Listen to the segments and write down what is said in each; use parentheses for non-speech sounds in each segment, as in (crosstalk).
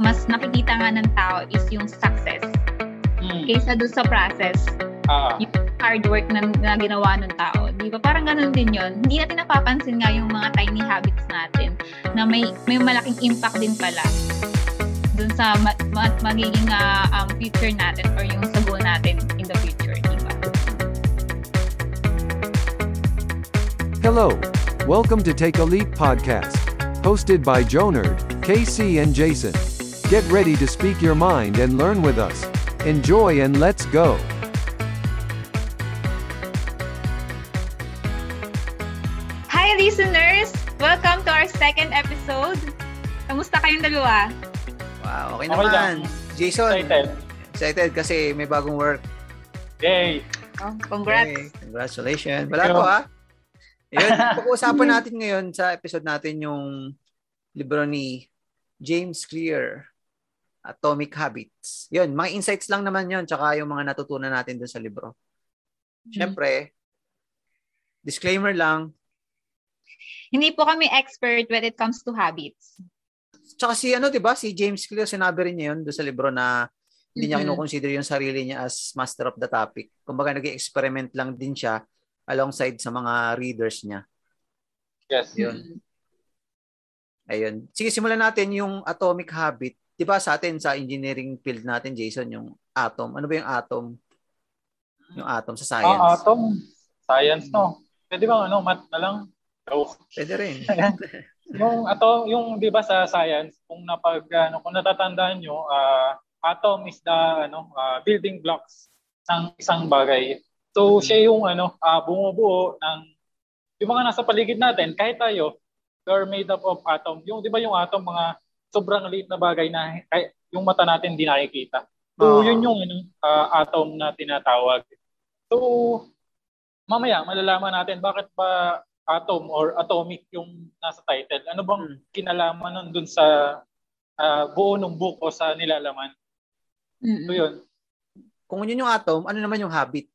mas nakikita nga ng tao is yung success Mm. kaysa doon sa process, Ah, yung hard work na, na ginawa ng tao. Di ba? Parang ganun din yon Hindi natin napapansin nga yung mga tiny habits natin na may may malaking impact din pala dun sa ma- ma- magiging ah, um, future natin or yung sa goal natin in the future, di ba? Hello. Welcome to Take a Leap podcast, hosted by Jonerd, KC, and Jason. Get ready to speak your mind and learn with us. Enjoy and let's go. Hi listeners! Welcome to our second episode. Kamusta kayong dalawa? Wow, okay Okay naman. lang. Jason, excited. excited kasi may bagong work. Yay! Oh, congrats! Hey, congratulations. Wala ko ha. Ayun, (laughs) pag-uusapan natin ngayon sa episode natin yung libro ni James Clear, Atomic Habits. Yun, mga insights lang naman yun, tsaka yung mga natutunan natin dun sa libro. Siyempre, disclaimer lang, Hindi po kami expert when it comes to habits. Tsaka si ano, 'di ba? Si James Clear sinabi rin niya 'yun doon sa libro na hindi niya Mhm. kinoconsider yung sarili niya as master of the topic. Kumbaga nag-experiment lang din siya alongside sa mga readers niya. Yes. Yun. Ayun. Sige, simulan natin yung atomic habit. 'Di ba sa atin sa engineering field natin, Jason, yung atom. Ano ba yung atom? Yung atom sa science. Ah, atom. Science, no? Pwede ba ano, math na lang? Joke. Pwede rin. (laughs) yung ato, yung 'di ba sa science, kung napag ano, kung natatandaan nyo, ah, atom is the ano, ah, building blocks ng isang bagay. So siya yung ano, ah, bumubuo ng yung mga nasa paligid natin, kahit tayo, we are made up of atom. Yung 'di ba yung atom mga sobrang liit na bagay na kahit yung mata natin hindi nakikita. So Oo. yun yung ano, ah, atom na tinatawag. So mamaya malalaman natin bakit ba atom or atomic yung nasa title. Ano bang Hmm. kinalaman nun dun sa ah, buo ng book o sa nilalaman? Mm-mm. So yun. Kung yun yung atom, ano naman yung habit?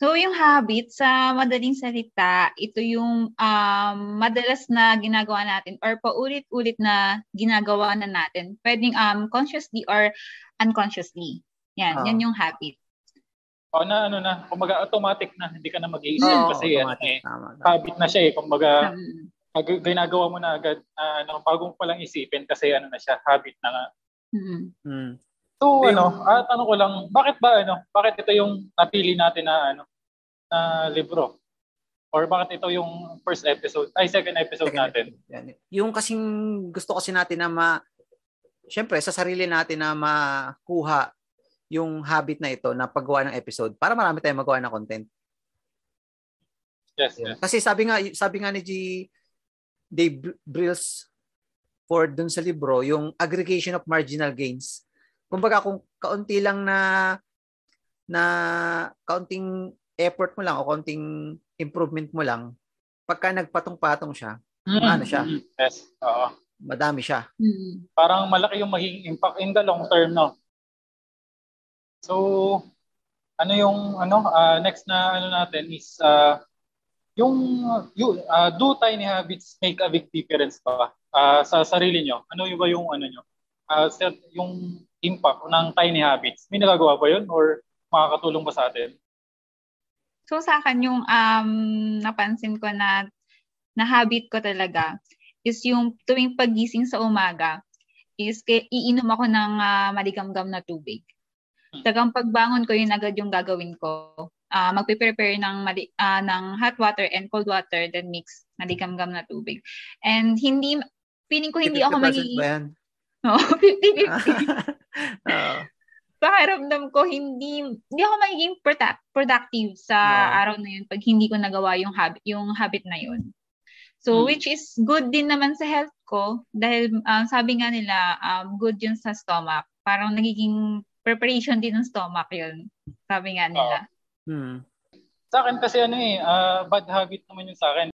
So, yung habit, sa madaling salita, ito yung um, madalas na ginagawa natin or paulit-ulit na ginagawa na natin. Pwedeng um, consciously or unconsciously. Yan, Ah. yan yung habit. O na ano na, kumbaga automatic na, hindi ka na mag-iisip Oo, kasi automatic. eh, Tama, tama. habit na siya eh. Kumbaga, Um, pag ginagawa mo na agad, ah, ano, bagong palang isipin kasi ano na siya, habit na nga. mm. So Ayun. ano, at ano ko lang, bakit ba ano, bakit ito yung napili natin na ano, na libro? Or bakit ito yung first episode, ay second episode Second natin? Yan. Yung kasing gusto kasi natin na ma Siyempre sa sarili natin na makuha yung habit na ito na paggawa ng episode para marami tayong magawa ng content. Yes, yes. Kasi sabi nga sabi nga ni G Dave Brills Ford dun sa libro, yung aggregation of marginal gains. Kumbaga kung kaunti lang na na kaunting effort mo lang o kaunting improvement mo lang, pagka nagpatong-patong siya, Ano siya? Mm, Yes, oo. madami siya. Mm. parang malaki yung magiging impact in the long term, no? So, ano yung ano ah, next na ano natin is ah, yung you, ah, do tiny habits make a big difference ba Ah, sa sarili nyo? Ano yung ba yung ano nyo? Set, yung impact ng tiny habits. May nagagawa ba yun or makakatulong ba sa atin? So, sa akin yung um, napansin ko na na habit ko talaga is yung tuwing pagising sa umaga is ke, iinom ako ng ah, maligamgam na tubig. Hmm. Tagang pagbangon ko yun agad yung gagawin ko. Ah, magpe-prepare ng mali, ah, ng hot water and cold water then mix maligamgam na tubig. And hindi feeling ko hindi ako 50% magiging? No, 50-50. (laughs) (laughs) Oo. pakiramdam ko hindi hindi ako magiging product, productive sa No. araw na yun pag hindi ko nagawa yung habit yung habit na yun. So Hmm. which is good din naman sa health ko dahil um, sabi nga nila um, good yun sa stomach. Parang nagiging preparation din ng stomach yun. Sabi nga nila. Hmm. Sa akin kasi ano eh, ah, bad habit naman yung sa akin.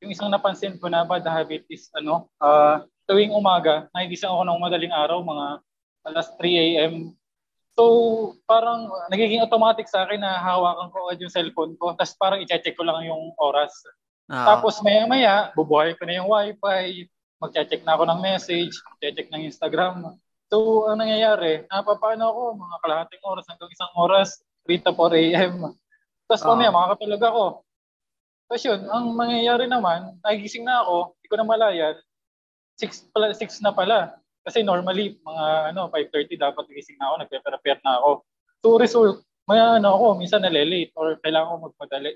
Yung isang napansin ko na bad habit is ano, ah, tuwing umaga, nagigising ako ng madaling araw, mga alas 3 a.m. So, parang nagiging automatic sa akin na hawakan ko agad yung cellphone ko, tapos parang i-check ko lang yung oras. Oo. Tapos maya-maya, bubuhay ko na yung wifi, magche-check na ako ng message, magche-check ng Instagram. So, ang nangyayari, napapano ako mga kalahating oras hanggang isang oras, 3 to 4 a.m. Tapos Oo. mamaya, makakatulog ako. Tapos yun, ang mangyayari naman, nagigising na ako, hindi ko na malayan, 6, pala, 6 na pala. Kasi normally, mga ano, 5.30 dapat nagising na ako, nagpe-prepare na ako. So result, may ano ako, minsan nalilate or kailangan ko magpadali.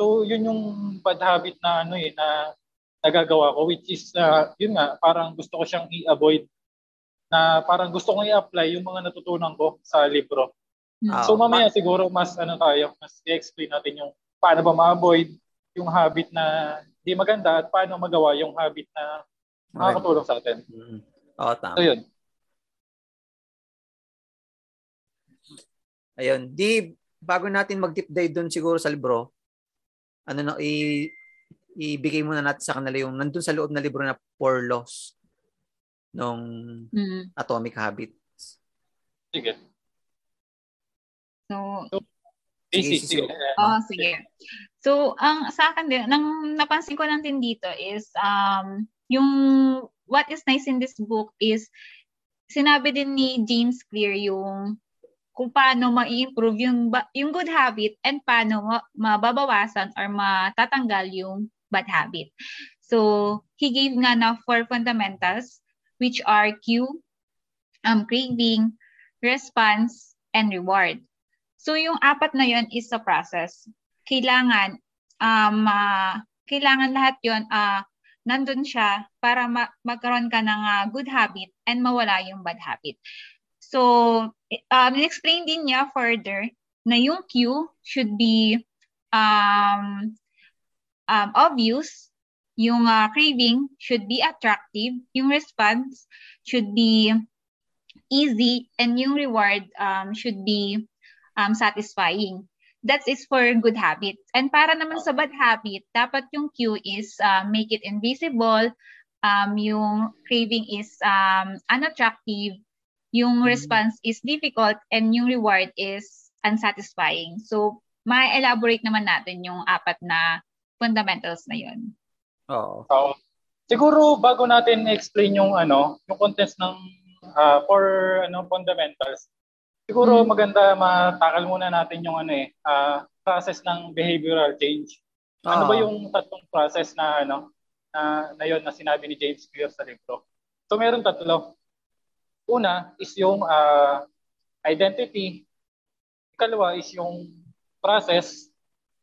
So yun yung bad habit na ano eh, na nagagawa ko, which is, uh, yun nga, parang gusto ko siyang i-avoid na parang gusto kong i-apply yung mga natutunan ko sa libro. Ah, So mamaya siguro mas ano tayo, mas i-explain natin yung paano ba ma-avoid yung habit na di maganda at paano magawa yung habit na makakatulong sa atin. Mm. Oo, tama. So yun. Ayun. Di, bago natin mag-deep dive doon siguro sa libro, ano na, i, ibigay muna natin sa kanila yung nandun sa loob na libro na Four Laws nung Mm. Atomic Habits. Sige. So, Sige, sige. sige. oh, sige. So, ang sa akin din, nang napansin ko lang din dito is, um, yung what is nice in this book is, sinabi din ni James Clear yung kung paano ma-improve yung, yung good habit and paano ma- mababawasan or matatanggal yung bad habit. So, he gave nga na four fundamentals which are cue, um, craving, response, and reward. So yung apat na yon is a process. Kailangan um ah, kailangan lahat yon ah nandun siya para ma- magkaroon ka ng ah, good habit and mawala yung bad habit. So um explain din niya further na yung cue should be um um obvious, yung ah, craving should be attractive, yung response should be easy and yung reward um should be um, satisfying. That is for good habits. And para naman sa bad habit, dapat yung cue is uh, make it invisible, um, yung craving is um, unattractive, yung response is difficult, and yung reward is unsatisfying. So, ma-elaborate naman natin yung apat na fundamentals na yun. Oo. So, siguro bago natin explain yung ano, yung contents ng ah, for ano fundamentals, siguro Mm. maganda matakal muna natin yung ano eh, ah, process ng behavioral change. Ano ba Oo. yung tatlong process na ano na na yun na sinabi ni James Clear sa libro? So meron tatlo. Una is yung ah, identity. Ikalawa is yung process.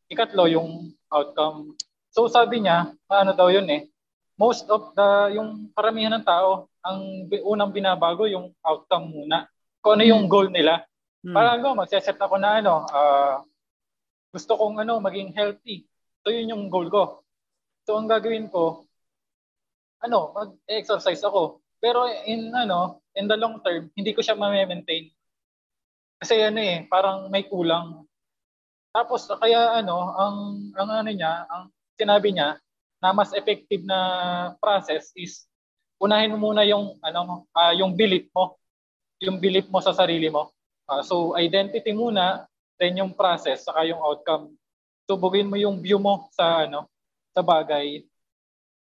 Ikatlo yung outcome. So sabi niya, ano daw yun eh, most of the, yung karamihan ng tao, ang unang binabago yung outcome muna. Kung ano yung goal nila. Hmm. Parang ako, magseset ako na ano, ah, gusto kong ano, maging healthy. So yun yung goal ko. So ang gagawin ko, ano, mag-exercise ako. Pero in ano, in the long term, hindi ko siya ma-maintain. Kasi ano eh, parang may kulang. Tapos kaya ano, ang ang ano niya, ang sinabi niya na mas effective na process is unahin mo muna yung ano, ah, yung belief mo. Yung belief mo sa sarili mo. Ah, so identity muna, then yung process saka yung outcome. Tubugin mo yung view mo sa ano, sa bagay.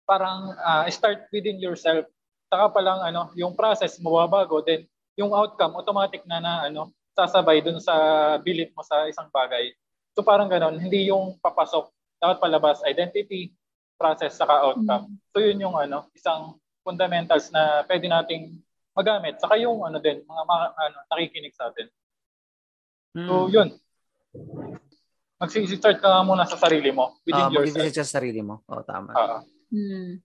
Parang ah, start within yourself. Saka pa lang ano, yung process mababago, then yung outcome automatic na na ano, sasabay dun sa belief mo sa isang bagay. So parang ganon, hindi yung papasok, dapat palabas identity, process saka outcome. So yun yung ano, isang fundamentals na pwede nating magamit. Saka yung ano din, mga, mga ano, nakikinig sa atin. Hmm. So yun. Mag-start ka muna sa sarili mo, within Ah, yourself. sa sarili mo. Oo, tama. Ah, Hmm.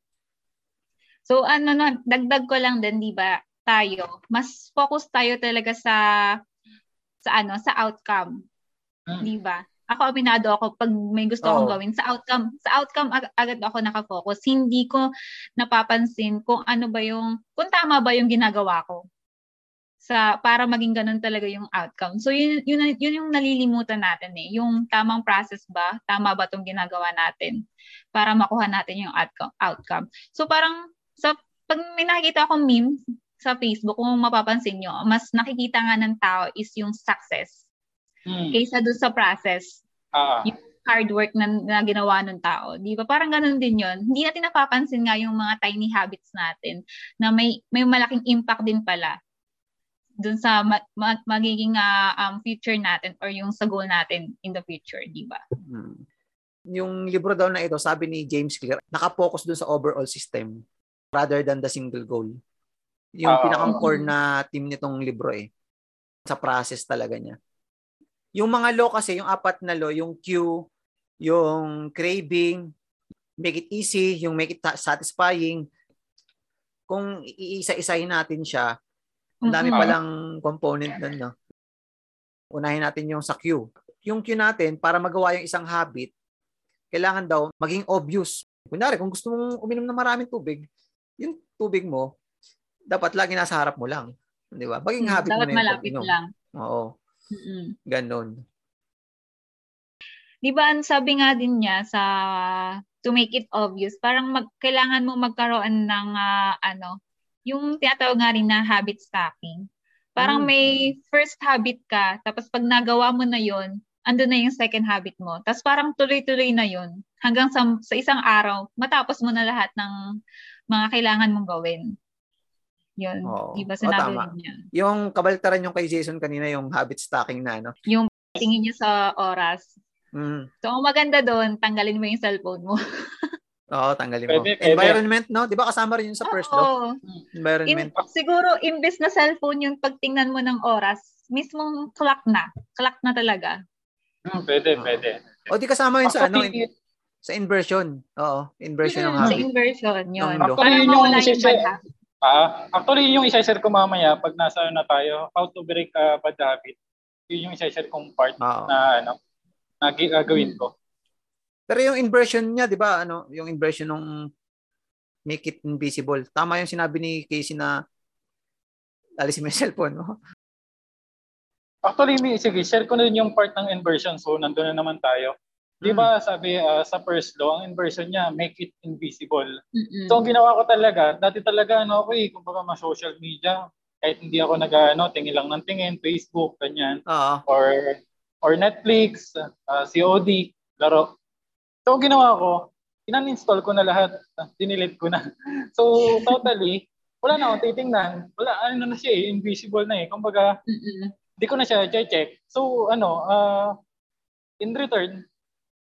So ano no, dagdag ko lang din, 'di ba? Tayo, mas focus tayo talaga sa sa ano, sa outcome, mm, 'di ba? Ako aminado ako pag may gusto akong Oo. gawin sa outcome, sa outcome ag- agad ako nakafocus. Hindi ko napapansin kung ano ba yung kung tama ba yung ginagawa ko sa para maging ganun talaga yung outcome. So yun yun, yun yung nalilimutan natin eh, yung tamang process ba? Tama ba tong ginagawa natin para makuha natin yung outcome. outcome. So parang sa pag may nakikita akong meme sa Facebook, kung mapapansin nyo, mas nakikita nga ng tao is yung success mm, kaysa doon sa process. ah, hard work na, na ginawa ng tao. Di ba? Parang ganun din yon Hindi natin napapansin nga yung mga tiny habits natin na may, may malaking impact din pala dun sa ma- ma- magiging uh, um, future natin or yung sa goal natin in the future, di ba? Hmm. Yung libro daw na ito, sabi ni James Clear, nakapokus dun sa overall system rather than the single goal. Yung uh, pinakang core na team nitong libro eh. Sa process talaga niya. Yung mga law kasi, yung apat na law, yung Q, yung craving, make it easy, yung make it satisfying, kung iisa-isahin natin siya, ang dami pa lang component nun, no? Unahin natin yung sa Q. Yung Q natin, para magawa yung isang habit, kailangan daw maging obvious. Kunyari, kung gusto mong uminom ng maraming tubig, yung tubig mo, dapat lagi nasa harap mo lang. Di ba? Maging hmm, habit dapat mo na yung malapit pag-inom. lang. Oo. Mm-mm. Ganon. Di ba, sabi nga din niya sa to make it obvious, parang mag, kailangan mo magkaroon ng uh, ano, yung tinatawag nga rin na habit stacking. Parang mm. may first habit ka, tapos pag nagawa mo na yon ando na yung second habit mo. Tapos parang tuloy-tuloy na yon hanggang sa, sa isang araw, matapos mo na lahat ng mga kailangan mong gawin. Yun. Oh, di ba sinabi oh, niya? Yung kabaltaran yung kay Jason kanina, yung habit stacking na, no? Yung tingin niya sa oras. Mm. So, ang maganda doon, tanggalin mo yung cellphone mo. (laughs) Oo, tanggalin mo. Pwede, pwede. Environment, no? Di ba kasama rin yun sa first law? Environment. In, siguro, imbes na cellphone yung pagtingnan mo ng oras, mismong clock na. Clock na talaga. Hmm, pwede, pwede. O di kasama yun sa ano, in, sa inversion. Oo, inversion ng habit. Sa inversion, yun. Actually, yun yung isa Ah, actually, yun yung isa-share ko mamaya pag nasa na tayo, how to break a bad habit. Yun yung isa-share kong part Oo. na ano, na gagawin ko. Pero yung inversion niya, 'di ba? Ano, yung inversion ng make it invisible. Tama yung sinabi ni Casey na alisin mo yung (laughs) cellphone, no? Actually, may, sige, share ko na din yung part ng inversion. So, nandun na naman tayo. Di ba, mm. sabi uh, sa first law, ang inversion niya, make it invisible. Mm-mm. So, ang ginawa ko talaga, dati talaga, ano ako eh, kumbaga, ma social media, kahit hindi ako nag, ano, tingin lang ng tingin, Facebook, ganyan. Uh-huh. Or, or Netflix, uh, ah, COD, laro. So, ang ginawa ko, inan-install ko na lahat, dinilit ko na. (laughs) so, totally, wala na akong titingnan. Wala, ano na siya eh, invisible na eh. Kumbaga, hindi ko na siya check. So, ano, uh, in return,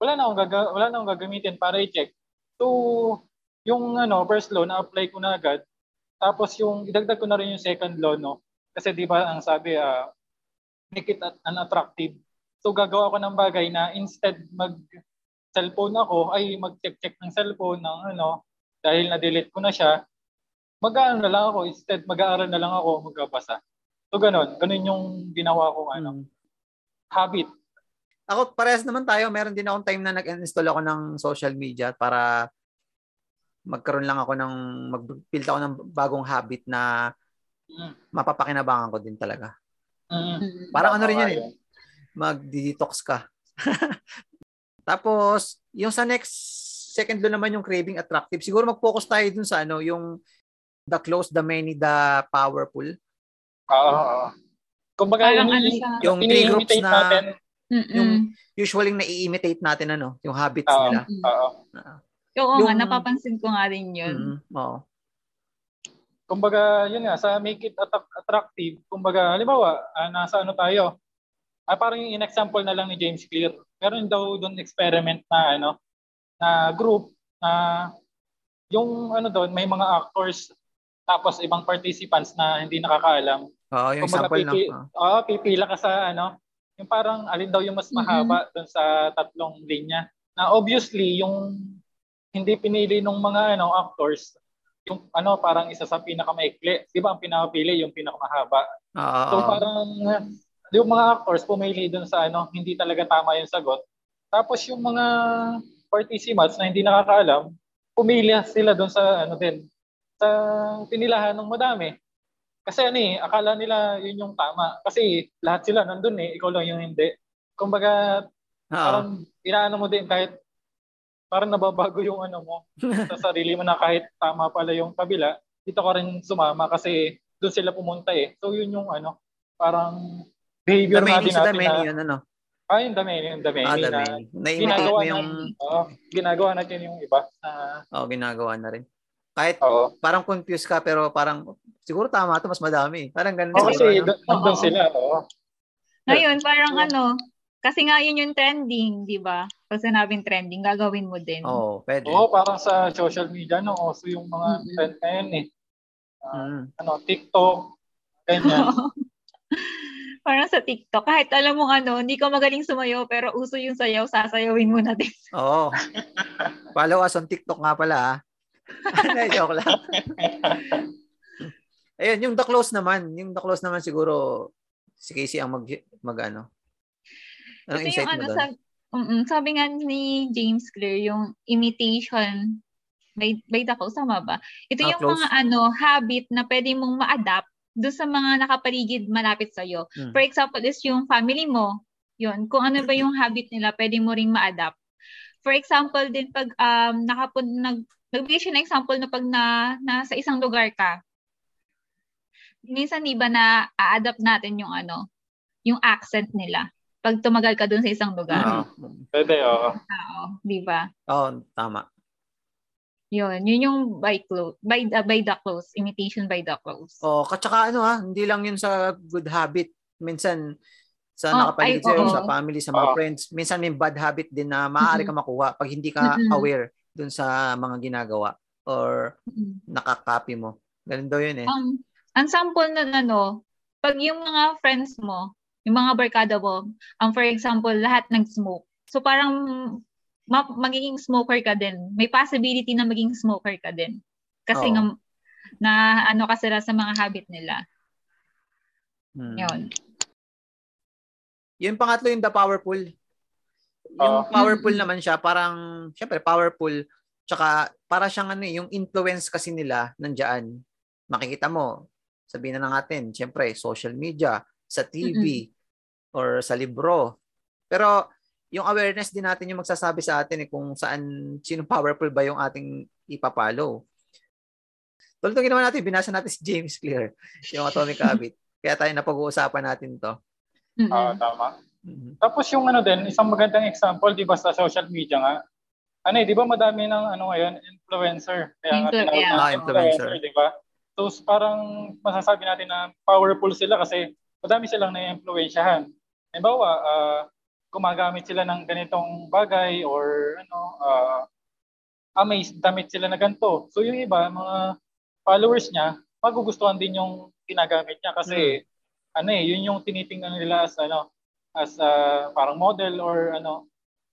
wala na akong, gaga- wala na akong gagamitin para i-check. So, yung ano, first law, na-apply ko na agad. Tapos yung idagdag ko na rin yung second law, no? Kasi di ba ang sabi, uh, make it unattractive. So gagawa ko ng bagay na instead mag cellphone ako, ay mag-check-check ng cellphone ng ano, dahil na-delete ko na siya, mag-aaral na lang ako. Instead, mag-aaral na lang ako, magbabasa. So, ganun. Ganun yung ginawa kong ano, hmm. habit ako parehas naman tayo. Meron din akong time na nag-install ako ng social media para magkaroon lang ako ng mag-build ako ng bagong habit na mm. mapapakinabangan ko din talaga. Mm. Parang ano rin yan eh. Mag-detox ka. (laughs) Tapos, yung sa next second law naman yung craving attractive. Siguro mag-focus tayo dun sa ano, yung the close, the many, the powerful. Oo. Uh, kumbaga, yung, ano yung three groups na natin, Mm-mm. Yung usually na-imitate natin ano, yung habits uh, nila. Oo. Uh, Oo yung, nga, napapansin ko nga rin yun. Mm, oo. Kumbaga, yun nga, sa make it attractive, kumbaga, halimbawa, uh, nasa ano tayo, ah, parang yung in-example na lang ni James Clear, meron daw doon experiment na ano, na group na yung ano doon, may mga actors tapos ibang participants na hindi nakakaalam. Oo, yung Kumbaga, example pipi, na. Oo, oh, pipila ka sa ano, yung parang alin daw yung mas mahaba mm-hmm. doon sa tatlong linya. Na obviously, yung hindi pinili ng mga ano actors, yung ano parang isa sa pinakamaikli. 'Di ba ang pinapili yung pinakamahaba? Uh, so parang yung mga actors pumili doon sa ano, hindi talaga tama yung sagot. Tapos yung mga participants na hindi nakakaalam, pumili sila doon sa ano din sa pinilahan ng madami. Kasi ano eh, akala nila yun yung tama. Kasi lahat sila nandun eh, ikaw lang yung hindi. Kumbaga, Uh-oh. parang inaano mo din kahit parang nababago yung ano mo (laughs) sa sarili mo na kahit tama pala yung kabila, dito ka rin sumama kasi doon sila pumunta eh. So yun yung ano, parang behavior the natin natin many, na, yun, ano? Ah, yung domain, yung domain. Ah, na domain. Na-imitate ginagawa mo yung... na, oo, ginagawa natin yung iba. na Oo, ginagawa na rin. Kahit oo. parang confused ka pero parang siguro tama to mas madami. Parang ganun Oh, kasi ano? nandun sila, oo. Ngayon, parang ano, kasi nga yun yung trending, di ba? Pag sinabing trending, gagawin mo din. Oo, pwede. Oo, parang sa social media, no, also yung mga Mm-mm. trend ngayon eh. Ah, Mm. ano, TikTok, ganyan. (laughs) parang sa TikTok, kahit alam mo ano, hindi ka magaling sumayaw, pero uso yung sayaw, sasayawin mo na din. (laughs) Oo. Follow us on TikTok nga pala ha. (laughs) Hindi, joke lang. Ayun, yung The Close naman. Yung The Close naman siguro si Casey ang mag, mag ano. Anong insight yung mo ano, doon? sabi, sabi nga ni James Clear, yung imitation by, by the close, tama ba? Ito Ah, yung close. mga ano, habit na pwede mong ma-adapt doon sa mga nakapaligid malapit sa'yo. Hmm. For example, is yung family mo. Yun, kung ano ba yung habit nila, pwede mo ring ma-adapt. For example, din pag um, nakapun, nag, nagbigay siya ng example na pag na, nasa isang lugar ka, minsan di ba na a-adapt natin yung ano, yung accent nila pag tumagal ka dun sa isang lugar. Oo. Pwede, oo. Oo, di ba? Oo, tama. Yun, yun yung by close, by the, by the close, imitation by the close. Oh, katsaka ano ha, hindi lang yun sa good habit. Minsan sa Oh, nakapaligid ay, sa'yo, oo. sa family, sa mga Oo. friends. Minsan may bad habit din na maaari ka makuha pag hindi ka Mm-mm. aware dun sa mga ginagawa or Mm. nakakopy mo. Ganun daw yun eh. Um, ang sample na ano, pag yung mga friends mo, yung mga barkada mo, um, for example, lahat nag-smoke. So parang ma- magiging smoker ka din. May possibility na maging smoker ka din. Kasi Oo. nga, na ano ka sila sa mga habit nila. Hmm. Yun. Yung pangatlo yung the powerful. Yung Oo. powerful naman siya, parang, syempre, powerful. Tsaka, para siyang ano eh, yung influence kasi nila nandiyan. Makikita mo, sabihin na lang natin, syempre, social media, sa TV, or sa libro. Pero, yung awareness din natin yung magsasabi sa atin eh, kung saan, sino powerful ba yung ating ipapalo. Tulad ng ginawa natin, binasa natin si James Clear, yung Atomic (laughs) Habit. Kaya tayo napag-uusapan natin to. Oo, tama. Mhm. Tapos yung ano din, isang magandang example, di ba, sa social media nga, ano eh, di ba madami ng ano ngayon, influencer. Kaya nga Influ- tinawag yeah. na Ah, influencer. influencer, di ba? So parang masasabi natin na powerful sila kasi madami silang na-influensyahan. Halimbawa, ah, gumagamit sila ng ganitong bagay or ano, ah, ah, may damit sila na ganito. So yung iba, mga followers niya, magugustuhan din yung ginagamit niya kasi ano eh, yun yung tinitingnan nila as ano, as ah, parang model or ano,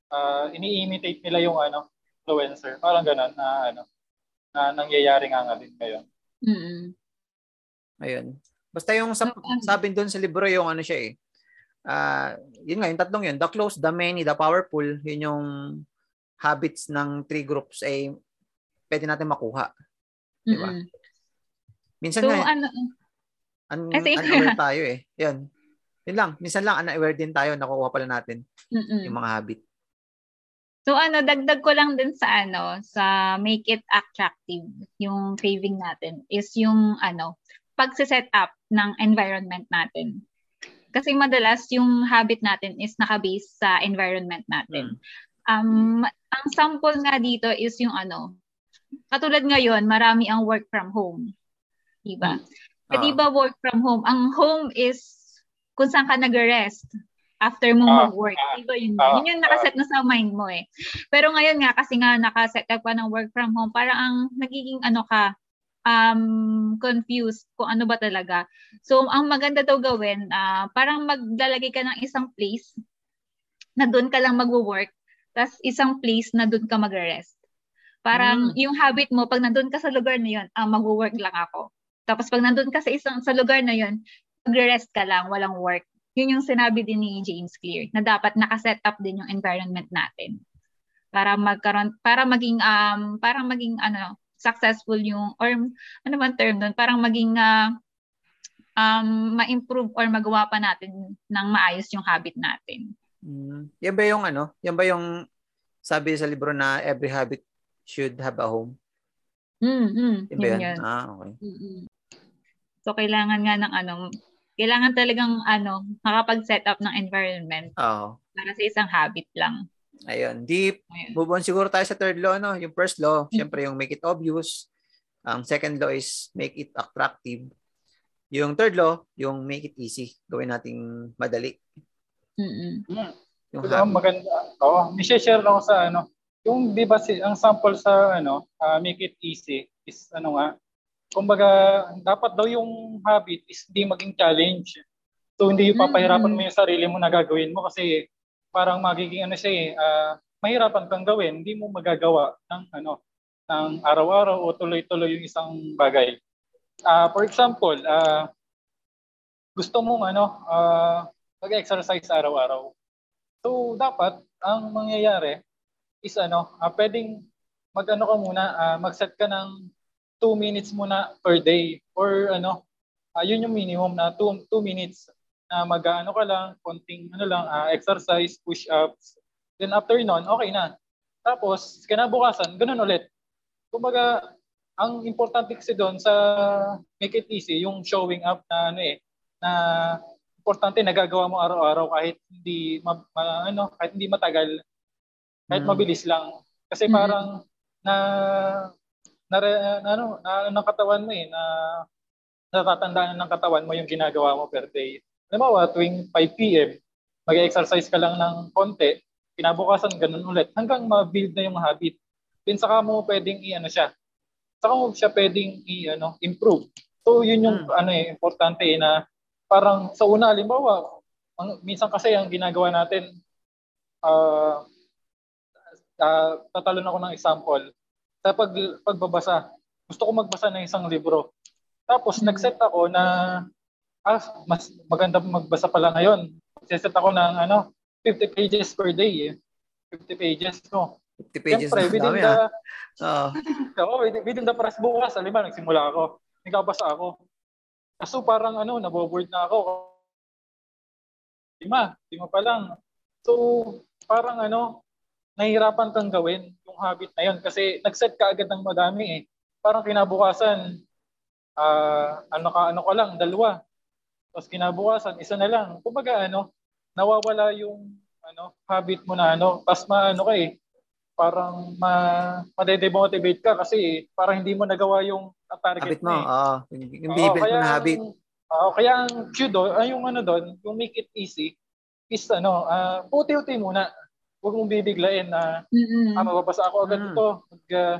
ah, ini-imitate nila yung ano, influencer. Parang ganun na ano, na nangyayari nga nga din ngayon. Mm-mm. Ayun. Basta yung sa, sabi doon sa libro yung ano siya eh. Ah, yun nga, yung tatlong yun. The close, the many, the powerful, yun yung habits ng three groups ay pwede natin makuha. Di ba? Mm-mm. Minsan So, nga, ano, un- Kasi- unaware tayo eh. Yun. Yun lang. Minsan lang, unaware din tayo, nakukuha pala natin mm-mm. yung mga habit. So ano, dagdag ko lang din sa ano, sa make it attractive, yung craving natin is yung ano, pagse-set up ng environment natin. Kasi madalas yung habit natin is nakabase sa environment natin. Um, ang sample nga dito is yung ano, katulad ngayon, marami ang work from home. Diba? Eh, Oo. di ba work from home? Ang home is kung saan ka nag-rest after mo Ah, mag-work. ah, Di ba yun? ah, yun yung nakaset na sa mind mo eh. Pero ngayon nga, kasi nga nakaset ka pa ng work from home, parang ang nagiging ano ka, um, confused kung ano ba talaga. So, ang maganda daw gawin, ah, parang maglalagay ka ng isang place na doon ka lang magwo-work, tapos isang place na doon ka magre-rest. Parang yung habit mo, pag nandun ka sa lugar na yun, ah, magwo-work lang ako. Tapos pag nandun ka sa isang sa lugar na yun, magre-rest ka lang, walang work. Yun yung sinabi din ni James Clear, na dapat nakaset up din yung environment natin para magkaroon para maging um para maging ano successful yung or ano man term doon parang maging ah, um ma-improve or magawa pa natin ng maayos yung habit natin. Mm. Yan ba yung ano? Yan ba yung sabi sa libro na every habit should have a home? Mm, mm, Yan ba yan? yun. Ah, okay. Mm-mm. So kailangan nga ng ano, kailangan talagang ano, makapag-set up ng environment Oo. para sa isang habit lang. Ayun. Di, Ayun. move on siguro tayo sa third law, no? Yung first law, syempre yung make it obvious. Ang second law is make it attractive. Yung third law, yung make it easy. Gawin nating madali. Mm-mm. Yung So, habit. maganda. Oo, may share lang sa ano. Yung 'di ba si ang sample sa ano, ah, make it easy is ano nga. Kumbaga, dapat daw yung habit is hindi maging challenge. So hindi yung papahirapan mo yung sarili mo na gagawin mo kasi parang magiging ano siya eh, ah, mahirapan kang gawin, hindi mo magagawa ng ano ng araw-araw o tuloy-tuloy yung isang bagay. Ah, for example, ah, gusto mong ano, ah, mag-exercise araw-araw. So dapat ang mangyayari is ano, ah, pwedeng mag-ano ka muna, ah, mag-set ka ng 2 minutes muna per day or ano, yun yung minimum na 2 2 minutes na mag-ano ka lang, konting ano lang, ah, exercise, push-ups. Then after nun, okay na. Tapos kinabukasan, ganun ulit. Kumbaga, ang importante kasi doon sa make it easy, yung showing up na ano eh, na importante nagagawa mo araw-araw kahit hindi ma, ma- ano, kahit hindi matagal, kahit Mm. mabilis lang. Kasi Mhm. parang na na, na ano, na, ng katawan mo eh, na natatandaan ng katawan mo yung ginagawa mo per day. Halimbawa, tuwing 5 p.m., mag-exercise ka lang ng konti, kinabukasan ganun ulit, hanggang ma-build na yung habit. Then saka mo pwedeng i-ano siya, saka mo siya pwedeng i-ano, improve. So yun yung Hmm. ano eh, importante eh, na parang sa una, halimbawa, ang, minsan kasi ang ginagawa natin, ah ah, tatalon ako ng example. Sa pag, pagbabasa, gusto ko magbasa ng isang libro. Tapos nag-set ako na ah, mas maganda magbasa pala ngayon. Set ako ng ano, 50 pages per day. Eh. 50 pages, no? 50 pages Siyempre, na within dami the, ah. Oo. (laughs) Oo, within, within the press bukas, alam mo, nagsimula ako. Nagbabasa ako. Kaso parang ano, naboboard na ako. Lima, lima pa lang. So, parang ano, nahihirapan kang gawin yung habit na yun kasi nag-set ka agad ng madami eh. Parang kinabukasan, ah ano ka, ano ka lang, dalawa. Tapos kinabukasan, isa na lang. Kumbaga ano, nawawala yung ano, habit mo na ano, tapos maano ka eh, parang ma madedemotivate ka kasi parang hindi mo nagawa yung target Habit mo. eh. Oo. Yung, binibuild mo na habit. Oo, kaya ang cue ay yung ano doon, yung make it easy, is ano, ah puti-uti muna. Huwag mong bibiglain na, Mm-mm. ah, mababasa ako agad Mm. ito. Mag, uh,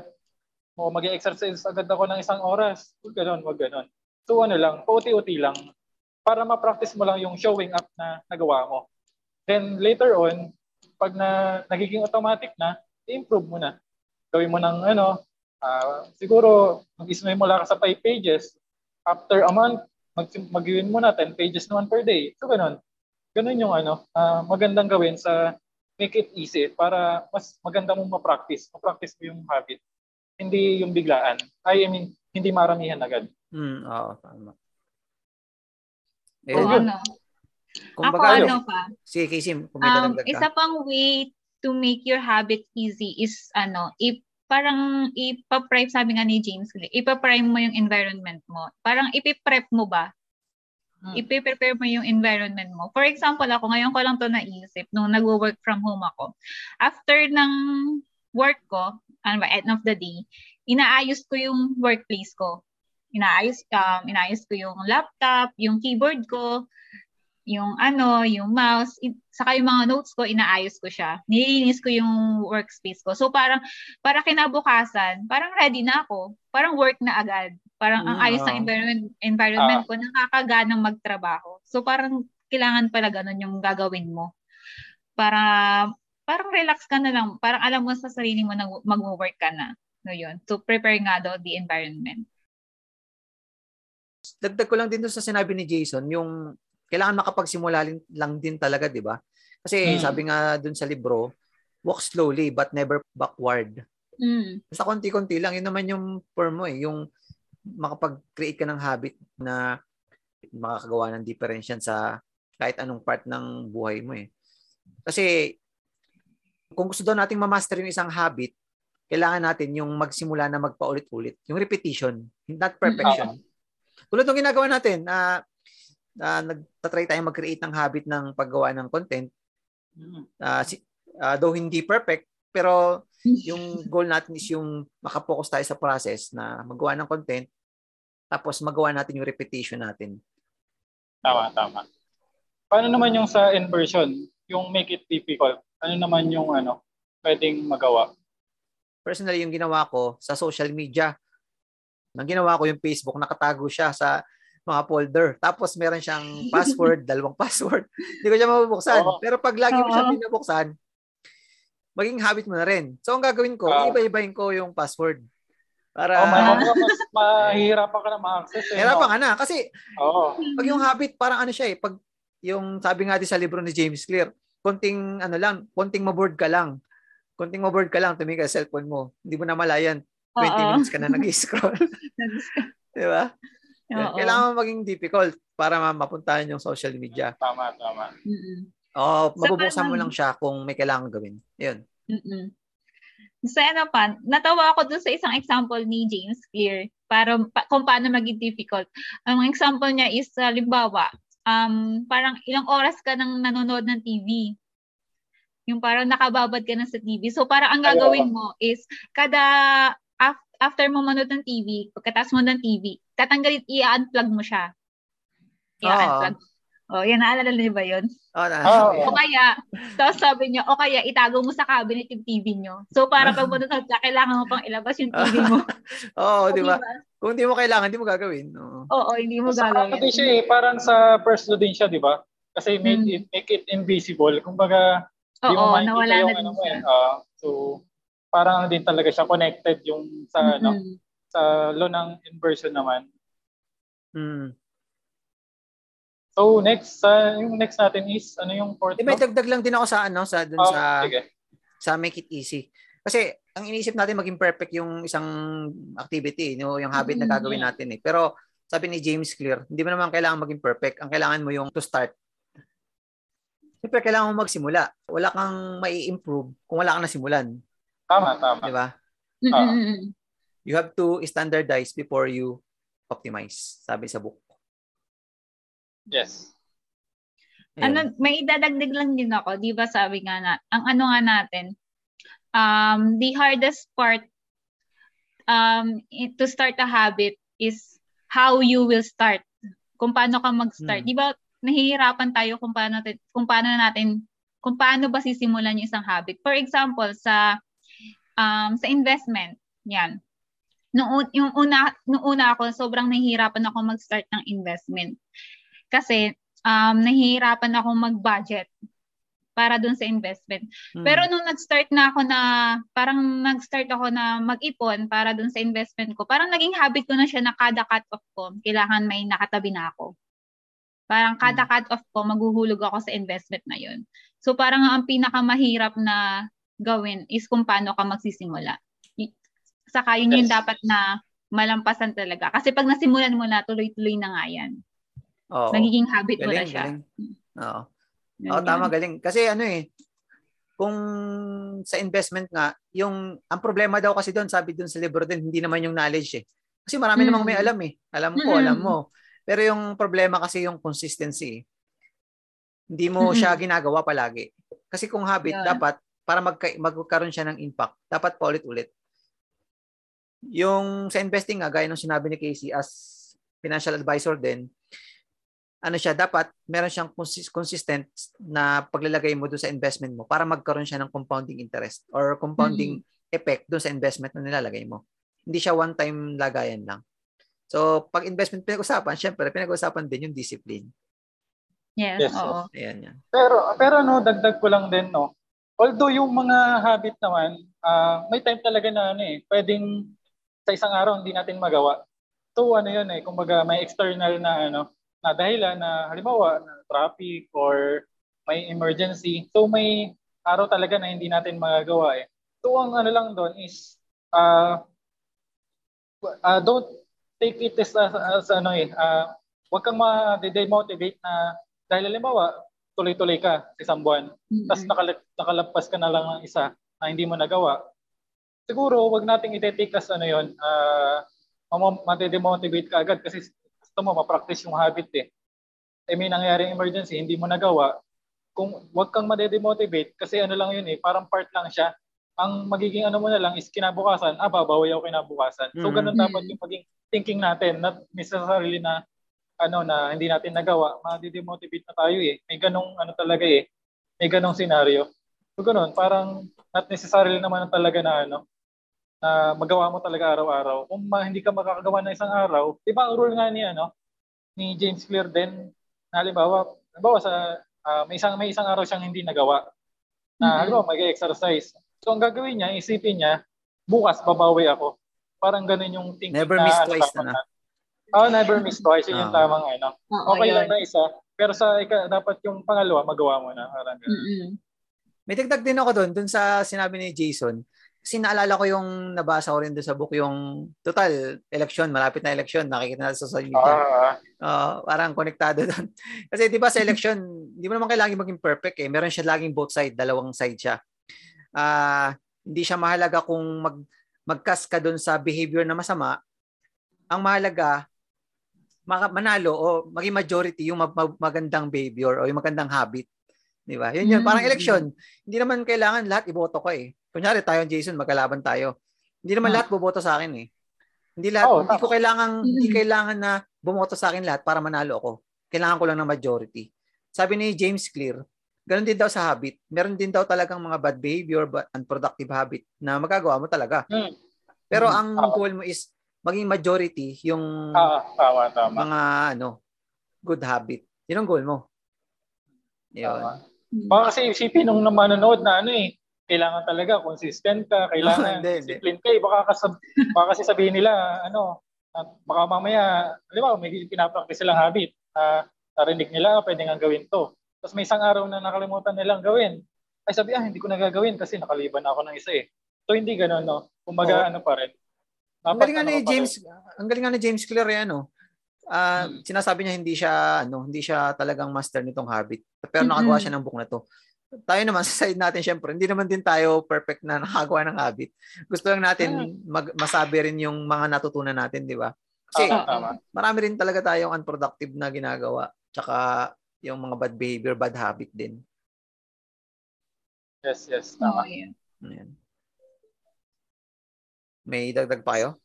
o mag-exercise agad ako ng isang oras. Huwag ganon, huwag ganon. So ano lang, puti-uti lang. Para ma-practice mo lang yung showing up na nagawa mo. Then later on, pag na nagiging automatic na, improve mo na. Gawin mo ng ano, ah, siguro mag-ismay mo lang ka sa 5 pages. After a month, mag mag-gawin mo na 10 pages naman per day. So ganun. Ganun yung ano, ah, magandang gawin sa make it easy para mas maganda mong ma-practice. Ma-practice mo yung habit. Hindi yung biglaan. Ay, I mean, hindi maramihan agad. Hmm, oo, tama. Eh, yun. ano? Ako kumbaga, ano pa? sige, kung may Um, isa pang way to make your habit easy is ano, if parang ipa-prep, sabi nga ni James, ipa-prime mo yung environment mo. Parang ipiprep mo ba? Hmm. Ipi-prepare mo yung environment mo. For example, ako ngayon ko lang to naisip nung nag-work from home ako. After ng work ko, ano ba, end of the day, inaayos ko yung workplace ko. Inaayos, um, inaayos ko yung laptop, yung keyboard ko, yung ano, yung mouse, i- saka yung mga notes ko, inaayos ko siya. Nililinis ko yung workspace ko. So parang, para kinabukasan, parang ready na ako. Parang work na agad. Parang ang ayos ng environment, environment ko, nakakaganang magtrabaho. So parang kailangan pala ganun yung gagawin mo. Para, parang relax ka na lang. Parang alam mo sa sarili mo na mag-work ka na. No, yun. To prepare nga daw the environment. dagdag ko lang din doon sa sinabi ni Jason, yung kailangan makapagsimula lang din talaga, di ba? Kasi Mm. sabi nga doon sa libro, walk slowly but never backward. Mm. Basta konti-konti lang, yun naman yung for mo eh, yung makapag-create ka ng habit na makakagawa ng difference yan sa kahit anong part ng buhay mo eh. Kasi kung gusto daw nating ma-master yung isang habit, kailangan natin yung magsimula na magpaulit-ulit. Yung repetition, not perfection. Tulad ng ginagawa natin, na na nagtatry tayo mag-create ng habit ng paggawa ng content, Mm. Ah, si, ah, though hindi perfect, pero yung goal natin is yung makapokus tayo sa process na magawa ng content tapos magawa natin yung repetition natin. Tama, tama. Paano naman yung sa inversion? Yung make it difficult? Ano naman yung ano, pwedeng magawa? Personally, yung ginawa ko sa social media, nang ginawa ko yung Facebook, nakatago siya sa mga folder. Tapos meron siyang password, (laughs) dalawang password. Hindi ko siya mabubuksan. Oo. Pero pag lagi mo siya binubuksan, maging habit mo na rin. So, ang gagawin ko, Oo. iba-ibahin ko yung password. Para, Oh, may mas mahihirapan ka na ma-access eh. Hirapan no? ka na. Kasi, Oo. pag yung habit, parang ano siya eh. Pag yung sabi nga din sa libro ni James Clear, konting ano lang, konting maboard ka lang. Konting maboard ka lang, tumingin ka sa cellphone mo. Hindi mo na malayan. 20 Oo. minutes ka na nag-scroll. (laughs) Di ba? Oo. Kailangan mo maging difficult para ma- mapuntahan yung social media. Tama, tama. Mm-mm. Oo, mabubuksan mo lang siya kung may kailangan gawin. Yun. Mm-mm. Sa ano pa, natawa ako dun sa isang example ni James Clear para pa, kung paano maging difficult. Ang example niya is, halimbawa, um, parang ilang oras ka nang nanonood ng TV. Yung parang nakababad ka na sa TV. So parang ang gagawin mo is, kada af- after mo manood ng TV, pagkatapos mo ng TV, tatanggalin, i-unplug mo siya. I-unplug. Oh, yan, naalala niyo ba yun? Oh, na. Oo. O kaya, tapos sabi niya, o kaya itago mo sa cabinet yung TV nyo. So, para pag (laughs) manonood ka, kailangan mo pang ilabas yung TV mo. (laughs) Oo, di ba? Diba? Kung di mo kailangan, di mo gagawin. Oo. Oo, hindi mo Sa ano din gagawin. siya eh, parang sa first law din siya, di ba? Kasi make Mm. it make it invisible. Kumbaga, di mo Oo, makikita nawala yung na din ano mo siya. eh. Ah, so, parang ano din talaga siya connected yung sa ano, Mm-mm. sa law ng inversion naman. Hmm. So next, sa yung next natin is ano yung fourth Eh, may dagdag lang din ako sa ano, sa dun Oh, sa sige. sa make it easy. Kasi ang iniisip natin maging perfect yung isang activity, no, yung habit na Mm, gagawin natin eh. Pero sabi ni James Clear, hindi mo naman kailangan maging perfect. Ang kailangan mo yung to start. Siyempre, kailangan mo magsimula. Wala kang mai improve kung wala kang nasimulan. Tama, tama. Di ba? Mm-mm. You have to standardize before you optimize, sabi sa book. Yes. Ano, may dadagdag lang din ako, di ba sabi nga na, ang ano nga natin, um, the hardest part um, to start a habit is how you will start. Kung paano ka mag-start. Hmm. Di ba, nahihirapan tayo kung paano, natin- kung paano natin, kung paano ba sisimulan yung isang habit. For example, sa um, sa investment, yan. Un- yung una, nung una ako, sobrang nahihirapan ako mag-start ng investment. Kasi, um, nahihirapan ako mag-budget para dun sa investment. Hmm. Pero nung nag-start na ako na, parang nag-start ako na mag-ipon para dun sa investment ko, parang naging habit ko na siya na kada cut-off ko, kailangan may nakatabi na ako. Parang kada cut-off ko, maghuhulog ako sa investment na yun. So parang ang pinakamahirap na gawin is kung paano ka magsisimula. Saka yun yung Yes. dapat na malampasan talaga. Kasi pag nasimulan mo na, tuloy-tuloy na nga yan. Oo. Nagiging habit mo na Galing, siya. galing. Oo. Yun Oo, tama, galing. Kasi ano eh, kung sa investment nga, yung, ang problema daw kasi doon, sabi doon sa libro din, hindi naman yung knowledge eh. Kasi marami Mm. namang may alam eh. Alam ko, Mm. alam mo. Pero yung problema kasi yung consistency. eh. Hindi mo Mm. siya ginagawa palagi. Kasi kung habit, Yeah. dapat, para magka, magkaroon siya ng impact, dapat paulit-ulit. Yung sa investing nga, gaya ng sinabi ni Casey, as financial advisor din, ano siya, dapat meron siyang consis- consistent na paglalagay mo doon sa investment mo para magkaroon siya ng compounding interest or compounding effect doon sa investment na nilalagay mo. Hindi siya one-time lagayan lang. So, pag investment pinag-usapan, syempre, pinag-usapan din yung discipline. Yes, Yes, oo. Ayan yan. Pero pero no, dagdag ko lang din no. Although yung mga habit naman, ah, may time talaga na ano eh, pwedeng sa isang araw hindi natin magawa. So ano yun eh, kumbaga may external na ano, na dahilan na halimbawa na traffic or may emergency. So may araw talaga na hindi natin magagawa eh. So ang ano lang doon is uh, uh, don't take it as, as, as ano eh, uh, wag kang ma-demotivate na dahil halimbawa tuloy-tuloy ka sa isang buwan Mm-mm. tapos nakala- nakalagpas ka na lang ng isa na hindi mo nagawa. Siguro, wag nating ite-take as ano yun, uh, mate-demotivate ka agad kasi gusto mo ma-practice yung habit eh. Eh may nangyaring emergency, hindi mo nagawa. kung wag kang madedemotivate kasi ano lang yun eh, parang part lang siya. Ang magiging ano mo na lang is kinabukasan, ah, babawi ako kinabukasan. So, Mm. ganun dapat yung maging thinking natin, not necessarily na ano na hindi natin nagawa, ma-demotivate na tayo eh. May ganong ano talaga eh. May ganong scenario. So ganun, parang not necessarily naman talaga na ano na magawa mo talaga araw-araw. Kung ma, hindi ka makakagawa ng isang araw, di ba ang rule nga ni ano ni James Clear din, na halimbawa, halimbawa sa ah, may isang may isang araw siyang hindi nagawa. Na Mhm. halimbawa mag-exercise. So ang gagawin niya, isipin niya, bukas babawi ako. Parang ganun yung thinking Never na, miss ano, twice na na. Oh, never miss twice. Yun yung Ah. tamang ano. Oo, Okay lang na isa, pero sa ika, dapat yung pangalawa magawa mo na. Parang ganun. Mm-mm. May dagdag din ako doon, doon sa sinabi ni Jason. Kasi naalala ko yung nabasa ko rin doon sa book yung total election, malapit na election, nakikita natin sa social media. Ah, Ah, parang konektado doon. (laughs) Kasi 'di ba sa election, hindi mo naman kailangan maging perfect eh. Meron siya laging both side, dalawang side siya. Ah, hindi siya mahalaga kung mag magkas ka doon sa behavior na masama. Ang mahalaga manalo o maging majority yung mag- mag- magandang behavior o yung magandang habit. 'Di ba? Yun yun, Mm. parang election. Hindi naman kailangan lahat iboto ko eh. Kunyari tayo Jason, magkalaban tayo. Hindi naman Ah. lahat boboto sa akin eh. Hindi lahat, Oo, hindi ko tama. kailangan hindi Mm. kailangan na bumoto sa akin lahat para manalo ako. Kailangan ko lang ng majority. Sabi ni James Clear, ganun din daw sa habit. Meron din daw talagang mga bad behavior, but unproductive habit na magagawa mo talaga. Hmm. Pero Mm. ang Oo. goal mo is maging majority yung ah, tama, tama. mga ano, good habit. Yun ang goal mo. Yun. Tama. Baka kasi isipin nung manonood na ano eh, kailangan talaga consistent ka, (laughs) kailangan Hindi, discipline ka. eh. Baka, kasab, baka kasi sabihin nila, ano, at baka mamaya, alam mo, may pinapractice silang habit. na narinig nila, "Ah, pwede nga gawin to. Tapos may isang araw na nakalimutan nilang gawin. Ay sabi, ah, hindi ko nagagawin kasi nakaliban ako ng isa eh. So hindi ganun, no? Kumbaga, Oo. ano pa rin. Ang Dapat galing nga ano ni. James, ang galing ni James Clear eh, ano. Ah, Hmm. sinasabi niya hindi siya ano, hindi siya talagang master nitong habit. Pero nakagawa Mm-mm. siya ng book na to. Tayo naman (laughs) sa side natin syempre, hindi naman din tayo perfect na nakagawa ng habit. Gusto lang natin mag, masabi rin yung mga natutunan natin, di ba? Kasi tama. marami rin talaga tayong unproductive na ginagawa. Tsaka yung mga bad behavior, bad habit din. Yes, yes, tama. Ayan. May dagdag pa kayo?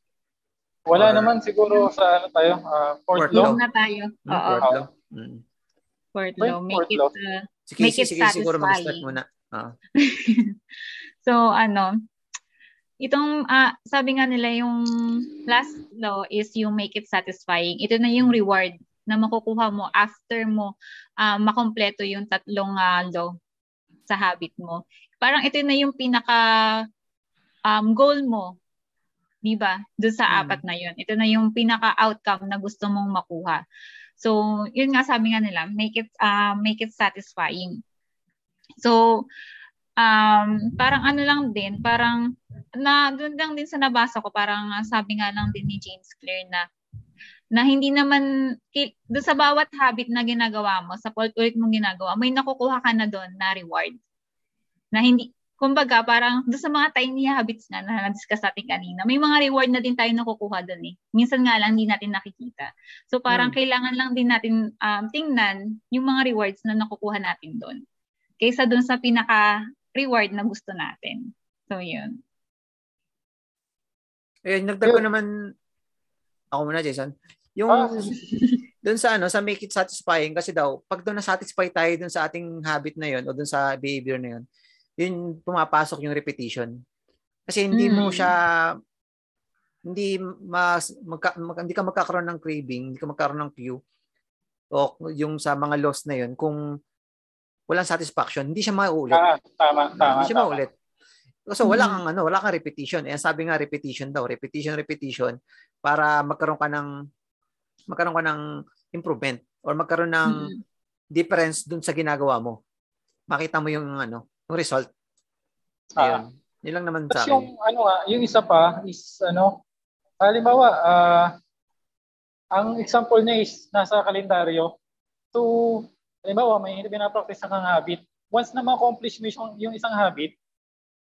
Wala Or- naman siguro sa ano tayo, ah, fourth Fourth law. Na tayo. Hmm, Oo. fourth law? Mm. Fourth law. Make fourth it, law. uh, Sige, Make sige, it sige, siguro mag-start satisfying. muna. Ah. (laughs) so, ano, itong, ah, sabi nga nila, yung last law is yung make it satisfying. Ito na yung reward na makukuha mo after mo ah, makompleto yung tatlong ah, law sa habit mo. Parang ito na yung pinaka um, goal mo. Di ba? Doon sa Mm. apat na yun. Ito na yung pinaka outcome na gusto mong makuha. So, yun nga sabi nga nila, make it ah, make it satisfying. So, um, parang ano lang din, parang na doon lang din sa nabasa ko, parang sabi nga lang din ni James Clear na na hindi naman doon sa bawat habit na ginagawa mo, sa ulit mong ginagawa, may nakukuha ka na doon na reward. Na hindi kumbaga parang doon sa mga tiny habits nga na na-discuss natin kanina, may mga reward na din tayo nakukuha doon eh. Minsan nga lang hindi natin nakikita. So parang kailangan lang din natin um, tingnan yung mga rewards na nakukuha natin doon. Kaysa doon sa pinaka reward na gusto natin. So yun. Eh, nagdag ko naman, ako muna, Jason. Yung, Ah, (laughs) doon sa ano, sa make it satisfying, kasi daw, pag doon na-satisfy tayo doon sa ating habit na yon o doon sa behavior na yon yun pumapasok yung repetition. Kasi hindi mo Mm. siya, hindi mas, magka, mag, hindi ka magkakaroon ng craving, hindi ka magkakaroon ng cue, o yung sa mga loss na yon kung walang satisfaction, hindi siya mauulit. ah, tama, tama. Hindi siya tama. maulit. So wala Mhm. kang ano, wala kang repetition. Eh sabi nga repetition daw, repetition repetition para magkaroon ka ng magkaroon ka ng improvement or magkaroon ng Mm. difference dun sa ginagawa mo. Makita mo yung ano, yung result. Ah. Ayun. Yun lang naman sa akin. yung ano nga, yung isa pa is ano, halimbawa, ah ang example niya is nasa kalendaryo. So, halimbawa, may pinapractice na kang habit. Once na ma-accomplish mo yung, yung isang habit,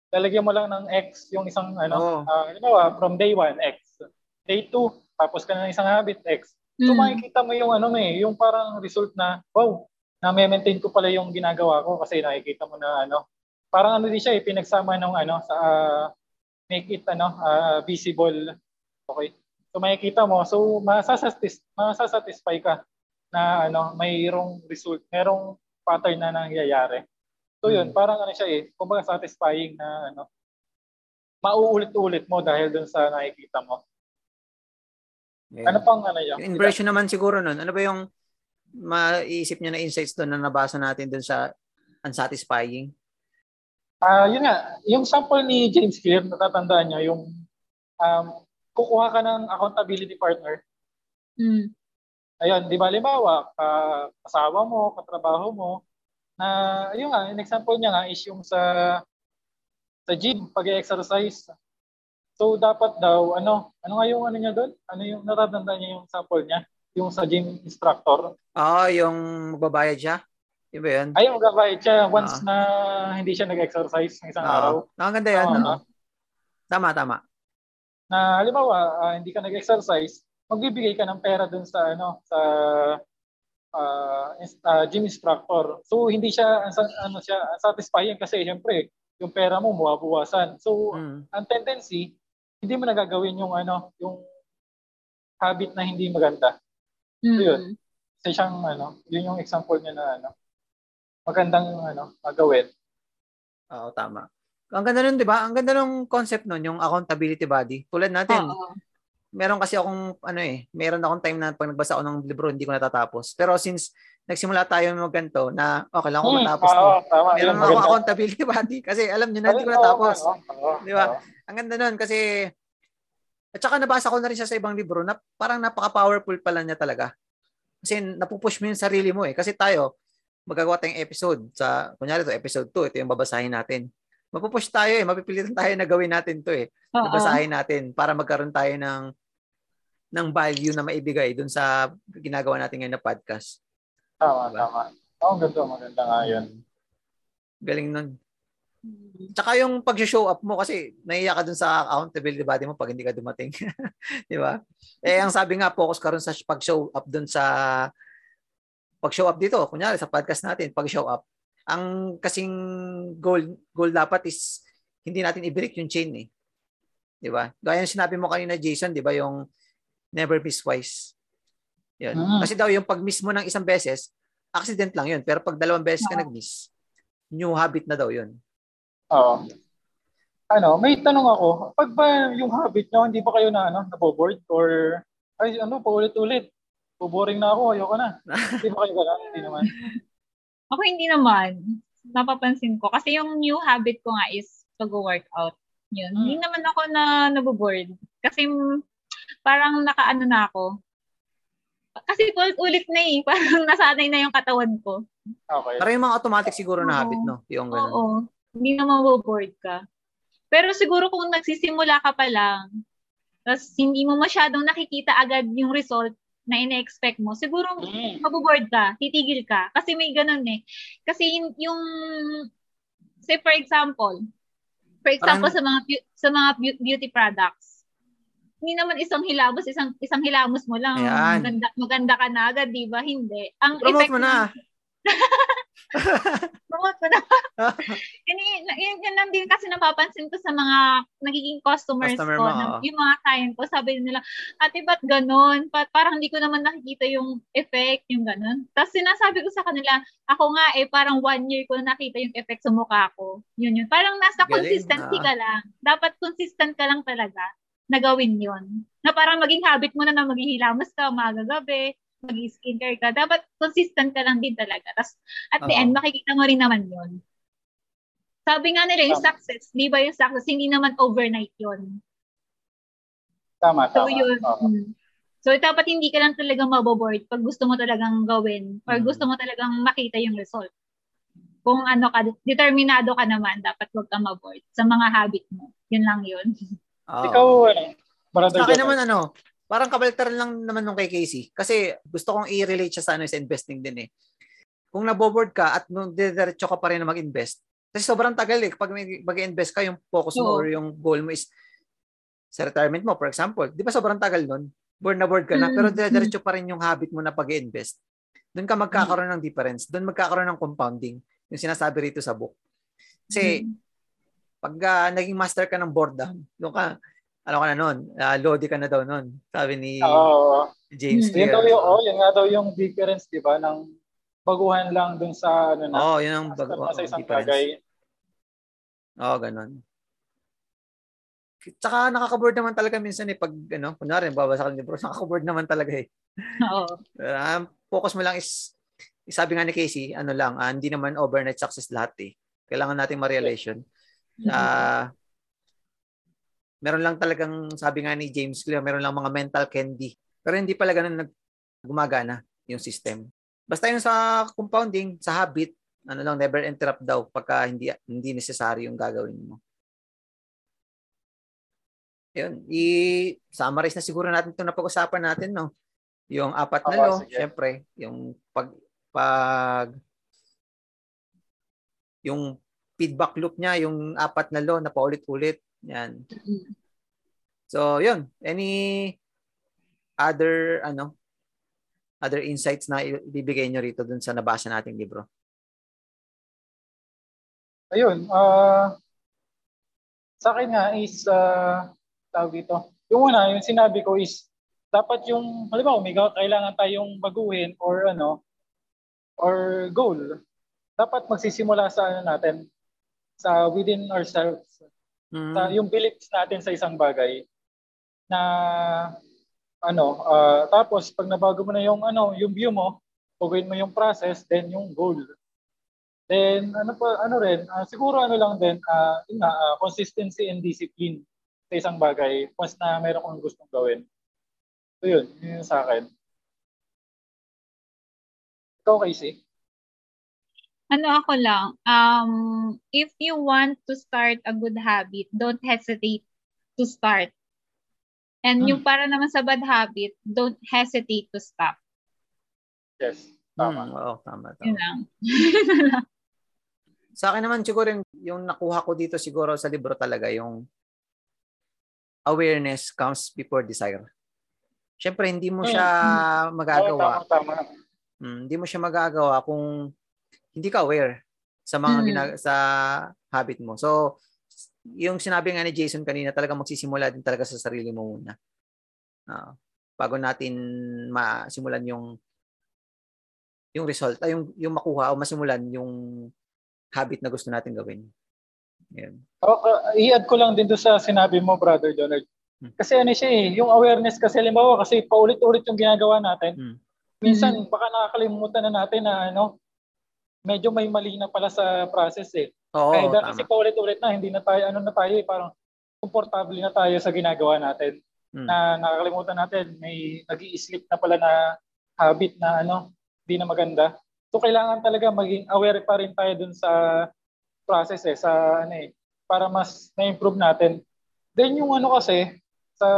lalagyan mo lang ng X yung isang ano, Oo. ah, halimbawa, from day 1, X. Day 2, tapos ka na ng isang habit, X. So Mm. makikita mo yung ano eh, yung parang result na, wow, na-maintain ko pala yung ginagawa ko kasi nakikita mo na ano, parang ano din siya, eh, pinagsama ng ano, sa uh, make it ano, uh, visible. Okay. So makikita mo, so masasatis masasatisfy ka na ano, mayroong result, mayroong pattern na nangyayari. So yun, hmm. parang ano siya eh, kumbaga satisfying na ano, mauulit-ulit mo dahil dun sa nakikita mo. Yeah. Ano pang ano yan? Yung impression naman siguro nun. Ano ba yung maiisip niya na insights doon na nabasa natin doon sa unsatisfying? Ah, uh, yun nga, yung sample ni James Clear, natatandaan niya yung um, kukuha ka ng accountability partner. Mm. Ayun, di ba limbawa, uh, kasawa mo, katrabaho mo, na yun nga, an example niya nga is yung sa sa gym, pag-exercise. So dapat daw, ano, ano nga yung ano niya doon? Ano yung natatandaan niya yung sample niya? yung sa gym instructor. Ah, oh, yung magbabayad siya? Di ba yun? Ay, magbabayad siya once ah. na hindi siya nag-exercise ng isang ah. araw. Nakaganda yan. Oh, no? Tama, tama. Na halimbawa, uh, hindi ka nag-exercise, magbibigay ka ng pera dun sa ano sa uh, uh, gym instructor. So hindi siya ano siya satisfying kasi syempre yung pera mo buwabawasan. So mm. ang tendency hindi mo nagagawin yung ano yung habit na hindi maganda. Mm. So yun. Isa siyang ano, yun yung example niya na ano, magandang ano, magawin. Oo, tama. Ang ganda nun, di ba? Ang ganda ng concept nun, yung accountability body. Tulad natin, Oo. meron kasi akong, ano eh, meron akong time na pag nagbasa ako ng libro, hindi ko natatapos. Pero since nagsimula tayo mag ganito na okay lang ako hmm, matapos to. tama, meron ako accountability (laughs) body kasi alam niyo na hindi ko natapos. Di ba? Ang ganda nun kasi at saka nabasa ko na rin siya sa ibang libro na parang napaka-powerful pala niya talaga. Kasi napupush mo yung sarili mo eh. Kasi tayo, magagawa tayong episode sa, kunyari to episode 2, ito yung babasahin natin. Mapupush tayo eh, mapipilitan tayo na gawin natin to eh. Uh-oh. Babasahin natin para magkaroon tayo ng ng value na maibigay dun sa ginagawa natin ngayon na podcast. Tama, diba? tama. Oo, oh, ganda, maganda nga yun. Galing nun. Tsaka yung pag-show up mo kasi naiya ka dun sa accountability body mo pag hindi ka dumating. (laughs) Di ba? Eh, ang sabi nga, focus ka rin sa pag-show up dun sa pag-show up dito. Kunyari, sa podcast natin, pag-show up. Ang kasing goal, goal dapat is hindi natin i-break yung chain eh. Di ba? Gaya yung sinabi mo kanina, Jason, di ba, yung never miss twice. Yun. Mm. Kasi daw yung pag-miss mo ng isang beses, accident lang yun. Pero pag dalawang beses ka nag-miss, new habit na daw yun. Oo. Ano, may tanong ako. Pag ba yung habit nyo, hindi ba kayo na ano, naboboard or ay ano, paulit-ulit. Boring na ako, ayoko na. hindi ba kayo gano'n? Hindi naman. (laughs) Ako hindi naman. Napapansin ko. Kasi yung new habit ko nga is pag-workout. Yun. Hmm. Hindi naman ako na naboboard. Kasi parang nakaano na ako. Kasi ulit na eh. (laughs) Parang nasanay na yung katawan ko. Okay. Pero yung mga automatic siguro na habit, no? Yung ganun. Oo hindi na maboboard ka. Pero siguro kung nagsisimula ka pa lang, tapos hindi mo masyadong nakikita agad yung result na ine-expect mo, siguro mm. maboboard ka, titigil ka. Kasi may ganun eh. Kasi yung, yung say for example, for example Parang, sa mga sa mga beauty products, hindi naman isang hilamos, isang isang hilamos mo lang. Ayan. Maganda, maganda ka na agad, di ba? Hindi. Ang Promote effect mo na. (laughs) Promote ko na. yun, yun, yun, lang din kasi napapansin ko sa mga nagiging customers Customer ko, mo, na, yung mga client ko, sabi nila, ate, ba't ganun? Pa, parang hindi ko naman nakikita yung effect, yung ganun. Tapos sinasabi ko sa kanila, ako nga eh, parang one year ko na nakita yung effect sa mukha ko. Yun yun. Parang nasa Galing, consistency ah. ka lang. Dapat consistent ka lang talaga na gawin yun. Na parang maging habit mo na na maghihilamos ka umaga gabi, mag-skincare ka, dapat consistent ka lang din talaga. Tapos at the uh-huh. end, makikita mo rin naman yon Sabi nga nila, yung success, di ba yung success, hindi naman overnight yon Tama, so, tama. Yun, uh-huh. So, dapat hindi ka lang talaga maboboard pag gusto mo talagang gawin or mm-hmm. gusto mo talagang makita yung result. Kung ano ka, determinado ka naman, dapat huwag ka maboard sa mga habit mo. Yun lang yun. Oh. Ikaw, ano, Sa akin naman, ano, Parang kabaliktaran lang naman nung kay Casey. Kasi gusto kong i-relate siya sa ano sa investing din eh. Kung naboboard ka at nung diretso ka pa rin na mag-invest, kasi sobrang tagal eh. Pag mag-invest ka, yung focus mo or yung goal mo is sa retirement mo, for example. Di ba sobrang tagal nun? Board na board ka na, mm-hmm. pero diretso pa rin yung habit mo na pag-invest. doon ka magkakaroon ng difference. Doon magkakaroon ng compounding. Yung sinasabi rito sa book. Kasi, Mm. pag ah, naging master ka ng boredom, doon ka, ano ka na nun, uh, Lodi ka na daw nun. Sabi ni Oo. James Mm. Yun Clear. daw yung, oh, yun nga daw yung difference, di ba, ng baguhan lang dun sa, ano na, Oo, yun ang bago, na sa oh, isang difference. bagay. Oo, ganun. Tsaka nakaka-board naman talaga minsan eh pag ano, kunwari babasa ka ng libro, (laughs) nakaka-board naman talaga eh. Oo. Um, focus mo lang is sabi nga ni Casey, ano lang, ah, hindi naman overnight success lahat eh. Kailangan nating ma-realize yun. Ah, meron lang talagang sabi nga ni James Clear, meron lang mga mental candy. Pero hindi pala ganun nag gumagana yung system. Basta yung sa compounding, sa habit, ano lang never interrupt daw pagka hindi hindi necessary yung gagawin mo. Yun, i-summarize na siguro natin 'itong napag-usapan natin, no? Yung apat na law, syempre, yung pag pag yung feedback loop niya, yung apat na law na paulit-ulit. Yan. So, yun. Any other ano other insights na ibibigay nyo rito dun sa nabasa nating libro? Ayun, ah sa akin nga is, uh, tawag dito, yung una, yung sinabi ko is, dapat yung, halimbawa, may ga- kailangan tayong baguhin or ano, or goal. Dapat magsisimula sa ano natin, sa within ourselves, Mm. sa yung beliefs natin sa isang bagay na ano ah, tapos pag nabago mo na yung ano yung view mo baguhin mo yung process then yung goal. Then ano pa ano rin ah, siguro ano lang din ah, yun nga, ah, consistency and discipline sa isang bagay once na meron kang gustong gawin. So yun yun sa akin. Ikaw Casey Ano ako lang, um, if you want to start a good habit, don't hesitate to start. And Hmm. yung para naman sa bad habit, don't hesitate to stop. yes tama Mm, oo, tama, tama. Yun lang. (laughs) Sa akin naman siguro yung, yung nakuha ko dito siguro sa libro talaga yung awareness comes before desire. Siyempre, hindi mo siya magagawa. Oo, tama tama Mm, hindi mo siya magagawa kung hindi ka aware sa mga Mm. ginag- sa habit mo. So, yung sinabi nga ni Jason kanina, talaga magsisimula din talaga sa sarili mo muna. Ah, bago natin masimulan yung yung result, ay yung yung makuha o masimulan yung habit na gusto natin gawin. Yan. Okay, i-add ko lang din doon sa sinabi mo, Brother Donald. Hmm. Kasi ano siya eh, yung awareness kasi, halimbawa, kasi paulit-ulit yung ginagawa natin. Hmm. Minsan, Hmm. baka nakakalimutan na natin na ano, medyo may mali na pala sa process eh. Oo, Kaya tama. kasi paulit-ulit na, hindi na tayo, ano na tayo eh, parang komportable na tayo sa ginagawa natin. Hmm. Na nakakalimutan natin, may nag slip na pala na habit na ano, hindi na maganda. So kailangan talaga maging aware pa rin tayo dun sa process eh, sa ano eh, para mas na-improve natin. Then yung ano kasi, sa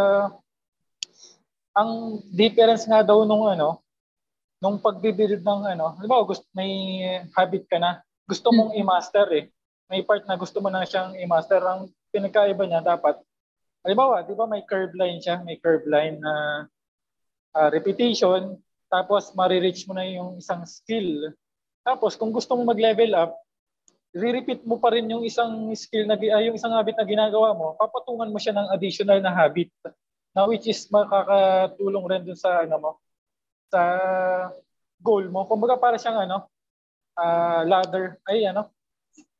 ang difference nga daw nung ano, nung pagbibuild ng ano, di ba, gusto, may habit ka na, gusto mong i-master eh. May part na gusto mo na siyang i-master. Ang pinagkaiba niya dapat, halimbawa, di ba may curve line siya, may curve line na ah, repetition, tapos marireach mo na yung isang skill. Tapos kung gusto mo mag-level up, re-repeat mo pa rin yung isang skill na ah, yung isang habit na ginagawa mo, papatungan mo siya ng additional na habit na which is makakatulong rin dun sa ano mo sa goal mo. Kumbaga para siyang ano ah, ladder ay ano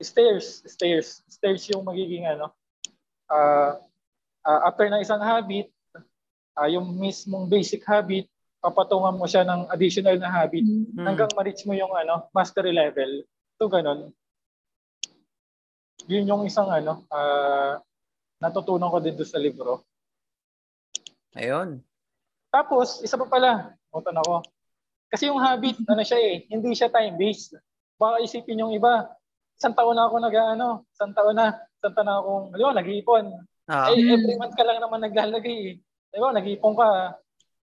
stairs, stairs, stairs yung magiging ano ah, ah, after ng isang habit, ah, yung mismong basic habit, papatungan mo siya ng additional na habit Mm. Hmm. hanggang ma-reach mo yung ano, mastery level. So ganun. Yun yung isang ano, ah, natutunan ko din doon sa libro. Ayun. Tapos, isa pa pala, mutan ako. Kasi yung habit, ano siya eh, hindi siya time-based. Baka isipin yung iba, isang taon na ako nag ano, isang taon na, isang taon na akong, alam nag-iipon. Ah, Eh, every month ka lang naman naglalagay eh. Di ba, nag-iipon ka,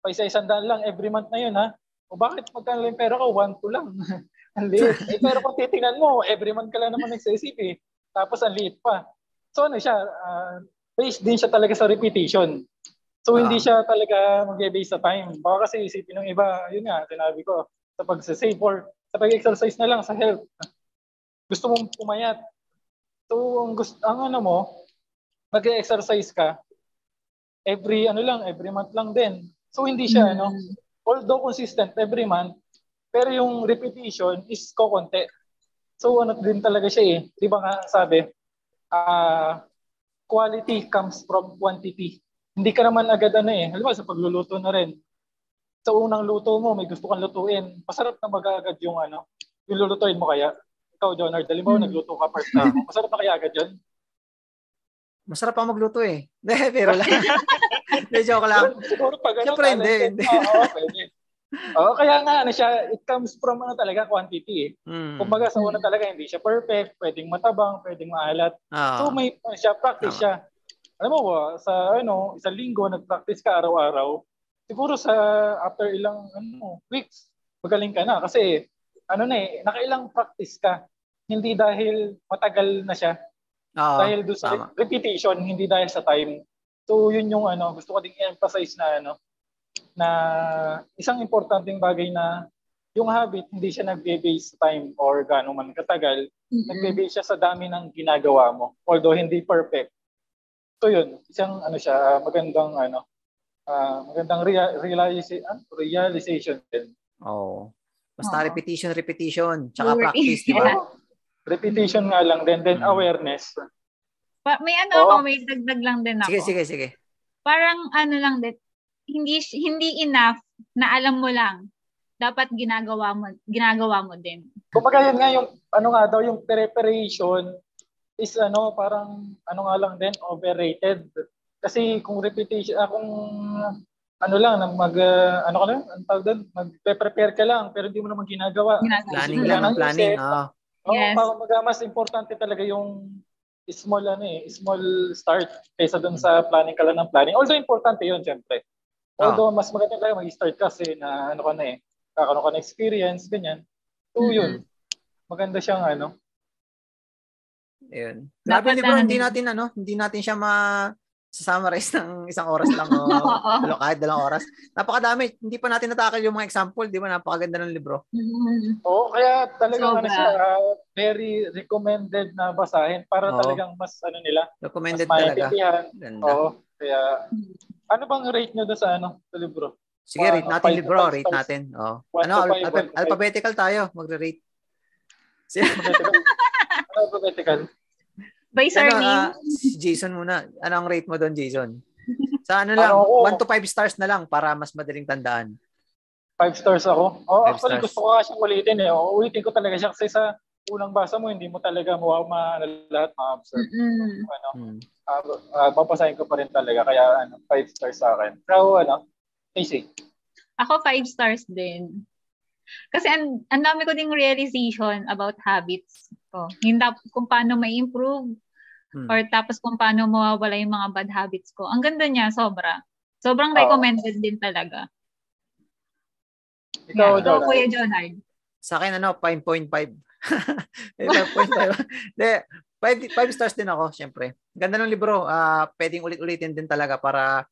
pa isa-isang daan lang, every month na yun ha. O bakit magkano yung pera ko? One, two lang. (laughs) ang liit. eh, pero kung titingnan mo, every month ka lang naman nagsisip eh. Tapos ang liit pa. So ano siya, ah, based din siya talaga sa repetition. So hindi Ah. siya talaga mag-base sa time. Baka kasi isipin ng iba, yun nga, sinabi ko, sa pag-save or sa pag-exercise na lang sa health. Gusto mong pumayat. So, ang, gusto, ang ano mo, mag-exercise ka, every ano lang, every month lang din. So, hindi siya, ano, although consistent every month, pero yung repetition is kokonti. So, ano din talaga siya eh. Di ba nga sabi, uh, quality comes from quantity. Hindi ka naman agad ano eh. Halimbawa sa pagluluto na rin. Sa unang luto mo, may gusto kang lutuin. Masarap na mag-agad yung ano, yung lulutuin mo kaya. Ikaw, Jonard, halimbawa hmm. nagluto ka first time. Masarap na kaya agad yun? Masarap pa magluto eh. Hindi, (laughs) pero lang. (laughs) Hindi, joke lang. Siguro pag ano, Siyempre hindi. Oo, oh, pwede. Oo, kaya nga ano siya, it comes from ano talaga quantity eh. Mm. Kumbaga sa una talaga hindi siya perfect, pwedeng matabang, pwedeng maalat. Oh. So may ano siya practice oh. siya. Alam mo ba, sa ano, isang linggo nag-practice ka araw-araw, siguro sa after ilang ano, weeks, magaling ka na kasi ano na eh, nakailang practice ka. Hindi dahil matagal na siya. Oh, dahil doon sa tama. repetition, hindi dahil sa time. So yun yung ano, gusto ko ding emphasize na ano, na isang importanteng bagay na yung habit hindi siya nagbe-base time or gaano man katagal, mm-hmm. nagbe-base siya sa dami ng ginagawa mo. Although hindi perfect. So yun, isang ano siya, magandang ano, uh, magandang rea- realiza- uh, realization din. Oh. Basta oh. repetition, repetition, tsaka practice, di ba? (laughs) repetition nga lang din, then mm. awareness. Pa, may ano oh. ako, may dagdag lang din ako. Sige, sige, sige. Parang ano lang din, hindi hindi enough na alam mo lang. Dapat ginagawa mo ginagawa mo din. Kumbaga yun nga yung ano nga daw yung preparation is ano parang ano nga lang din overrated. Kasi kung repetition ah, kung ano lang mag uh, ano ka lang ang tawag doon magpe-prepare ka lang pero hindi mo naman ginagawa. ginagawa. Planning lang ang planning. Ah. Oh, yes. Oh, mas importante talaga yung small ano eh, small start kaysa doon sa planning ka lang ng planning. Although importante 'yun, syempre. Although, oh. mas maganda tayo mag-start kasi na ano ka na eh, kakaroon ka na experience, ganyan. So, mm-hmm. yun. Maganda siyang ano. Ayun. Grabe bro, hindi natin ano, hindi natin siya ma summarize ng isang oras lang (laughs) o dalaw, kahit dalawang oras. Napakadami. Hindi pa natin natakal yung mga example, di ba? Napakaganda ng libro. Mm-hmm. Oo, kaya talagang so, ano siya, uh, very recommended na basahin para Oo. talagang mas ano nila. Recommended mas talaga. Ganda. Oo, kaya ano bang rate nyo doon sa ano, sa libro? Sige, rate natin five, libro, five rate natin. Oh. Ano, five, alpha- alphabetical tayo, magre-rate. ano (laughs) alphabetical? By surname? Ano, uh, Jason muna. Ano ang rate mo doon, Jason? Sa ano lang, 1 to 5 stars na lang para mas madaling tandaan. 5 stars ako? Oh, five actually stars. gusto ko nga siyang ulitin eh. Oh, ulitin ko talaga siya kasi sa unang basa mo, hindi mo talaga mo ma, lahat ma-observe. Mm-hmm. Ano, mm uh, uh, papasahin ko pa rin talaga. Kaya ano, five stars sa akin. Pero ano, Casey? Ako five stars din. Kasi ang, ang dami ko ding realization about habits ko. Yung kung paano may improve hmm. or tapos kung paano mawawala yung mga bad habits ko. Ang ganda niya, sobra. Sobrang oh. recommended din talaga. Ikaw, yeah. So, Kuya Jonard. Sa akin, ano, 5.5. 5.5. De, 5, 5 stars din ako, syempre. Ganda ng libro. Uh, pwedeng ulit-ulitin din talaga para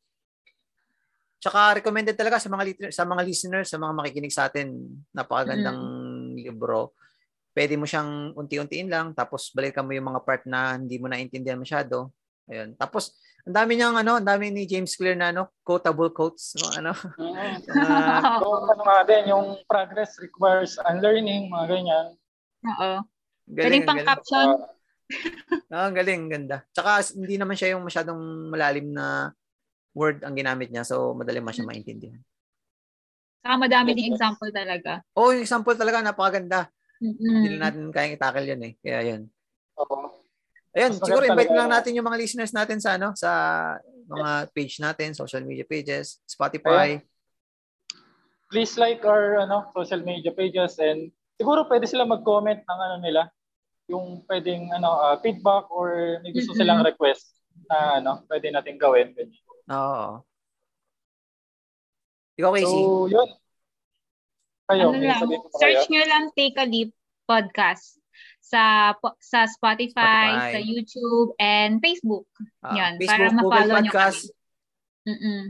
Tsaka recommended talaga sa mga sa mga listeners, sa mga makikinig sa atin. Napakagandang mm. libro. Pwede mo siyang unti-untiin lang tapos balikan mo yung mga part na hindi mo naintindihan masyado. Ayun. Tapos ang dami niyang ano, ang dami ni James Clear na ano, quotable quotes, no, ano. Mm. uh, so, ano nga din, yung progress requires unlearning, mga ganyan. Oo. Galing, galing pang caption. Uh, (laughs) oh, galing, ganda. Tsaka hindi naman siya yung masyadong malalim na word ang ginamit niya, so madali mo siya maintindihan. Saka madami din example talaga. Oo, oh, yung example talaga, napakaganda. Mm-hmm. Hindi natin kayang itakal yun eh. Kaya yun. Oo. Ayun, Mas siguro invite lang natin yung mga listeners natin sa ano, sa mga page natin, social media pages, Spotify. Ayun. Please like our ano, social media pages and siguro pwede sila mag-comment ng ano nila, yung pwedeng ano uh, feedback or may gusto mm-hmm. silang request na ano, pwede natin gawin. Oo. Ikaw, Casey? So, yun. Kayo, ano lang, search nyo lang Take a Leap podcast sa sa Spotify, Spotify. sa YouTube, and Facebook. Uh, Yan, Facebook, para ma-follow nyo kami. Mm-mm.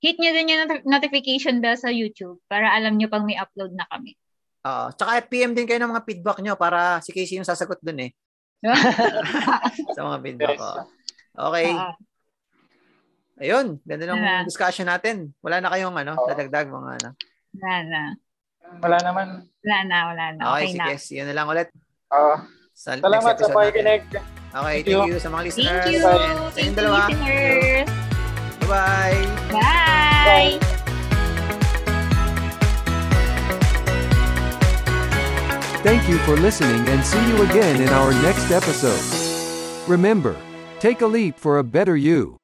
hit nyo din yung not- notification bell sa YouTube para alam nyo pag may upload na kami. Oo. tsaka PM din kayo ng mga feedback nyo para si Casey yung sasagot dun eh. (laughs) sa mga feedback. Yes. Okay. Oo. Ayun. Ganda ng Wala. discussion natin. Wala na kayong ano, Oo. dadagdag mga ano. wala na. Wala naman. Wala na, wala na. Okay, Okay, na. sige. See you na lang ulit. Uh, Sa salamat sa pakikinig. Okay, Thank thank you. you sa mga listeners. Thank you. And sa Thank inyong you, dalawa. listeners. Bye-bye. Bye. Thank you for listening and see you again in our next episode. Remember, take a leap for a better you.